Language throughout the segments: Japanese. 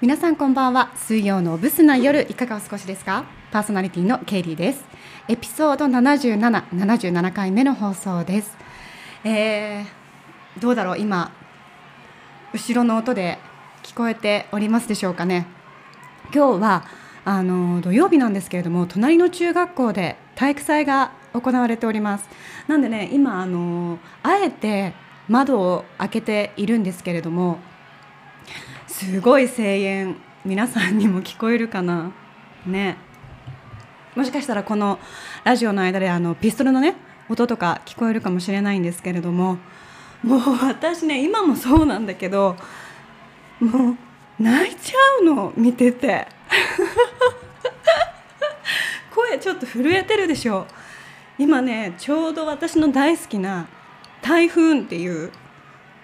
皆さんこんばんは。水曜のブスな夜いかがお過ごしですか？パーソナリティのケイリーです。エピソード77、77回目の放送です、えー、どうだろう？今後ろの音で聞こえておりますでしょうかね？今日はあの土曜日なんですけれども隣の中学校で体育祭が行われております。なんでね今あのあえて窓を開けているんですけれどもすごい声援皆さんにも聞こえるかな？ね。もしかしたらこのラジオの間であのピストルのね音とか聞こえるかもしれないんですけれどももう私ね今もそうなんだけどもう泣いちゃうの見てて。声ちょっと震えてるでしょ。今ねちょうど私の大好きな「台風」っていう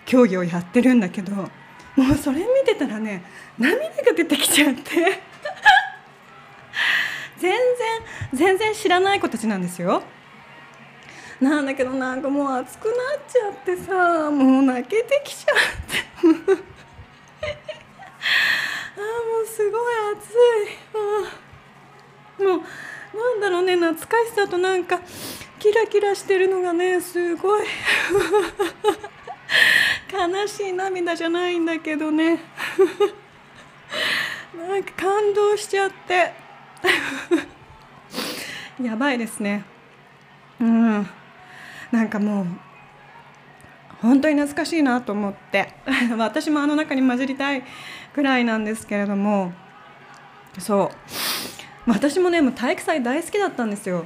競技をやってるんだけどもうそれ見てたらね涙が出てきちゃって。全然全然知らない子たちなんですよ。なんだけどなんかもう熱くなっちゃってさもう泣けてきちゃって。あもうすごい熱い。もうなんだろうね懐かしさとなんかキラキラしてるのがねすごい。悲しい涙じゃないんだけどね。なんか感動しちゃって。やばいですね。うん。なんかもう本当に懐かしいなと思って。私もあの中に混じりたいくらいなんですけれども。そう。私もねもう体育祭大好きだったんですよ。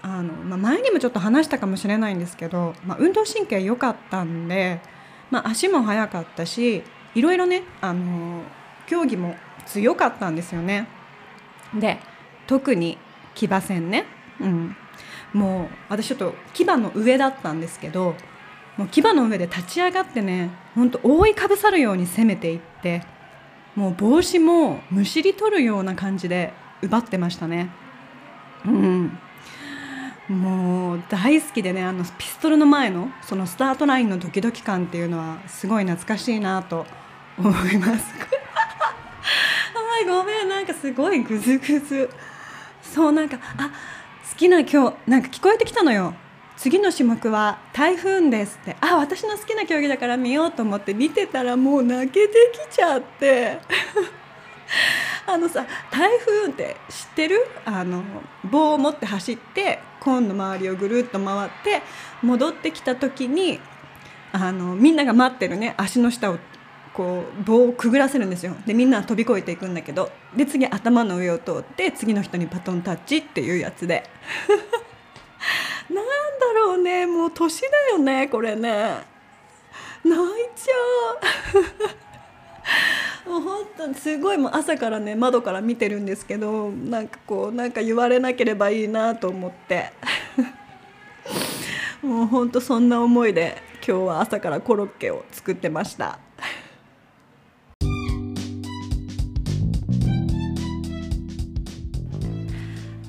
あの、まあ、前にもちょっと話したかもしれないんですけど、まあ、運動神経良かったんでまあ、足も速かったしいろいろねあの競技も強かったんですよね。で特に騎馬戦ね、うん、もう私ちょっと騎馬の上だったんですけどもう騎馬の上で立ち上がってねほんと覆いかぶさるように攻めていってもう帽子もむしり取るような感じで奪ってましたね。うんもう大好きでねあのピストルの前のそのスタートラインのドキドキ感っていうのはすごい懐かしいなと思います。はいごめんなんかすごいグズグズ。そうなんかあ好きな今日なんか聞こえてきたのよ。次の種目は台風ですって。あ私の好きな競技だから見ようと思って見てたらもう泣けてきちゃって。あのさ台風って知ってる？あの棒を持って走ってコーンの周りをぐるっと回って戻ってきた時にあのみんなが待ってるね足の下をこう棒をくぐらせるんですよ。でみんな飛び越えていくんだけどで次頭の上を通って次の人にバトンタッチっていうやつで。なんだろうねもう年だよねこれね。泣いちゃう。もう本当すごいもう朝からね窓から見てるんですけどなんかこうなんか言われなければいいなと思って もう本当そんな思いで今日は朝からコロッケを作ってました。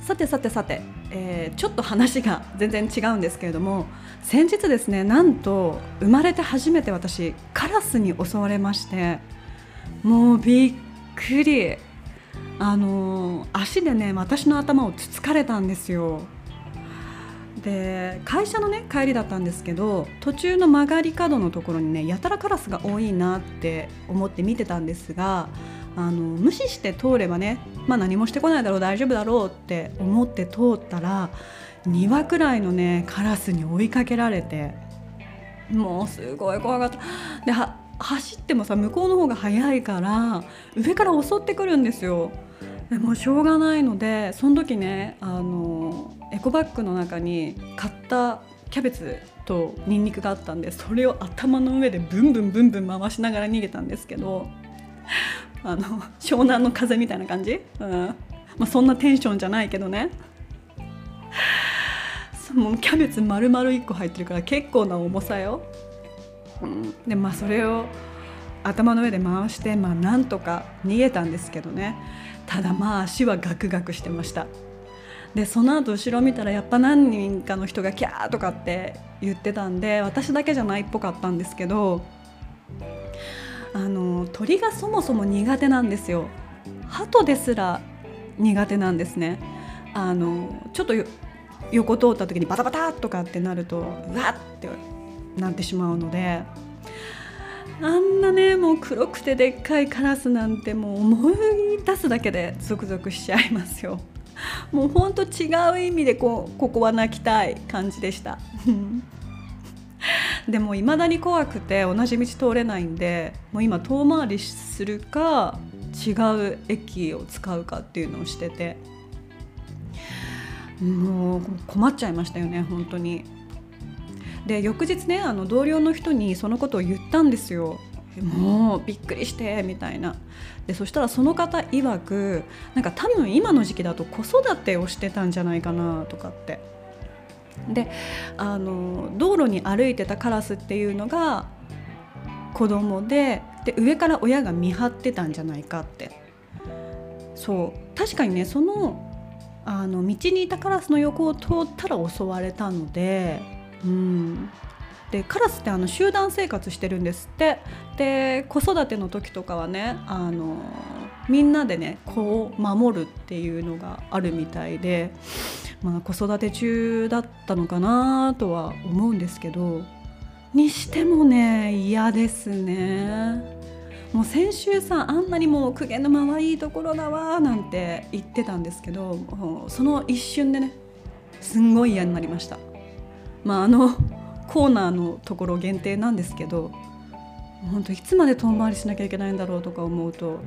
さてさてさて、えー、ちょっと話が全然違うんですけれども先日ですねなんと生まれて初めて私カラスに襲われましてもうびっくりあの足でね私の頭をつつかれたんですよで会社のね帰りだったんですけど途中の曲がり角のところにねやたらカラスが多いなって思って見てたんですがあの無視して通ればね、まあ、何もしてこないだろう大丈夫だろうって思って通ったら2羽くらいのねカラスに追いかけられてもうすごい怖かった。で走ってもさ向こうの方が速いから上から襲ってくるんですよ。でもしょうがないのでその時ねあのエコバッグの中に買ったキャベツとニンニクがあったんでそれを頭の上でブンブンブンブン回しながら逃げたんですけど あの湘南の風みたいな感じ、うん。まあ、そんなテンションじゃないけどね。もうキャベツ丸々1個入ってるから結構な重さよ、でまあそれを頭の上で回して、まあ、なんとか逃げたんですけどね。ただまあ足はガクガクしてました。でその後後ろ見たらやっぱ何人かの人がキャーとかって言ってたんで私だけじゃないっぽかったんですけどあの鳥がそもそも苦手なんですよ。鳩ですら苦手なんですね。あのちょっと横通った時にバタバタとかってなるとうわってなってしまうのであんなねもう黒くてでっかいカラスなんてもう思い出すだけでゾクゾクしちゃいますよ もうほんと違う意味でこうここは泣きたい感じでした でも未だに怖くて同じ道通れないんでもう今遠回りするか違う駅を使うかっていうのをしててもう困っちゃいましたよね本当に。で翌日ねあの同僚の人にそのことを言ったんですよ。もうびっくりしてみたいな。でそしたらその方曰くなんか多分今の時期だと子育てをしてたんじゃないかなとかって。であの道路に歩いてたカラスっていうのが子供でで上から親が見張ってたんじゃないかって。そう。確かにねそのあの道にいたカラスの横を通ったら襲われたので、うん、でカラスってあの集団生活してるんですって。で子育ての時とかはねあのみんなでね子を守るっていうのがあるみたいで、まあ、子育て中だったのかなとは思うんですけどにしてもね嫌ですね。もう先週さあんなにもう苦言のままいいところだわなんて言ってたんですけどその一瞬でねすんごい嫌になりました。まああのコーナーのところ限定なんですけど本当いつまで遠回りしなきゃいけないんだろうとか思うと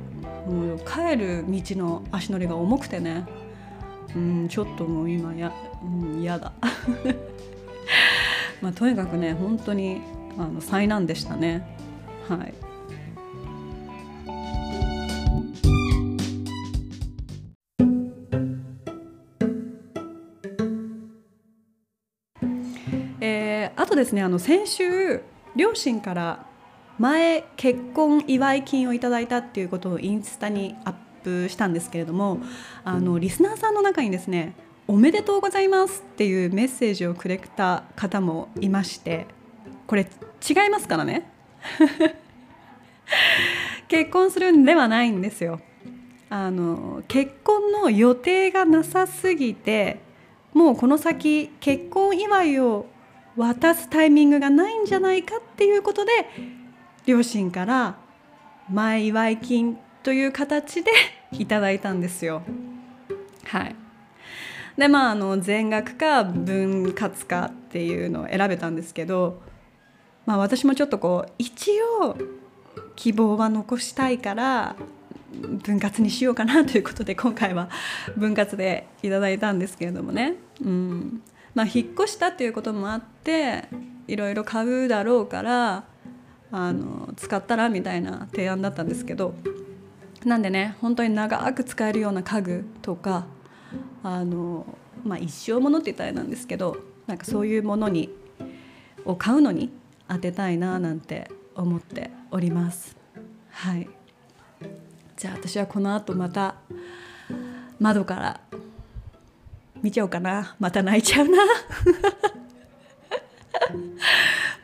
もう帰る道の足のりが重くてねうんちょっともう今や、うん、だ。まあとにかくね本当にあの災難でしたね。はい。ですねあの先週両親から前結婚祝い金をいただいたっていうことをインスタにアップしたんですけれどもあのリスナーさんの中にですね「おめでとうございます」っていうメッセージをくれた方もいましてこれ違いますからね。結婚するんではないんですよ。あの結婚の予定がなさすぎてもうこの先結婚祝いを渡すタイミングがないんじゃないかっていうことで両親から前祝い金という形でいただいたんですよ。はいでまああの全額か分割かっていうのを選べたんですけど、まあ、私もちょっとこう一応希望は残したいから分割にしようかなということで今回は分割でいただいたんですけれどもね。うんまあ、引っ越したっていうこともあっていろいろ買うだろうからあの使ったらみたいな提案だったんですけどなんでね本当に長く使えるような家具とかあの、まあ、一生ものって言ったらなんですけどなんかそういうものにを買うのに当てたいななんて思っております。はいじゃあ私はこの後また窓から見ちゃおうかな。また泣いちゃうな。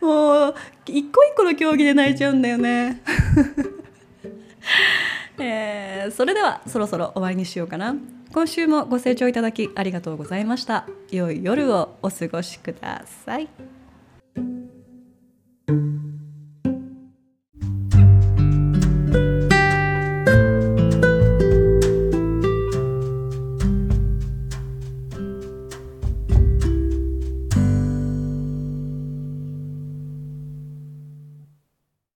もう一個一個の競技で泣いちゃうんだよね。えー、それではそろそろ終わりにしようかな。今週もご清聴いただきありがとうございました。良い夜をお過ごしください。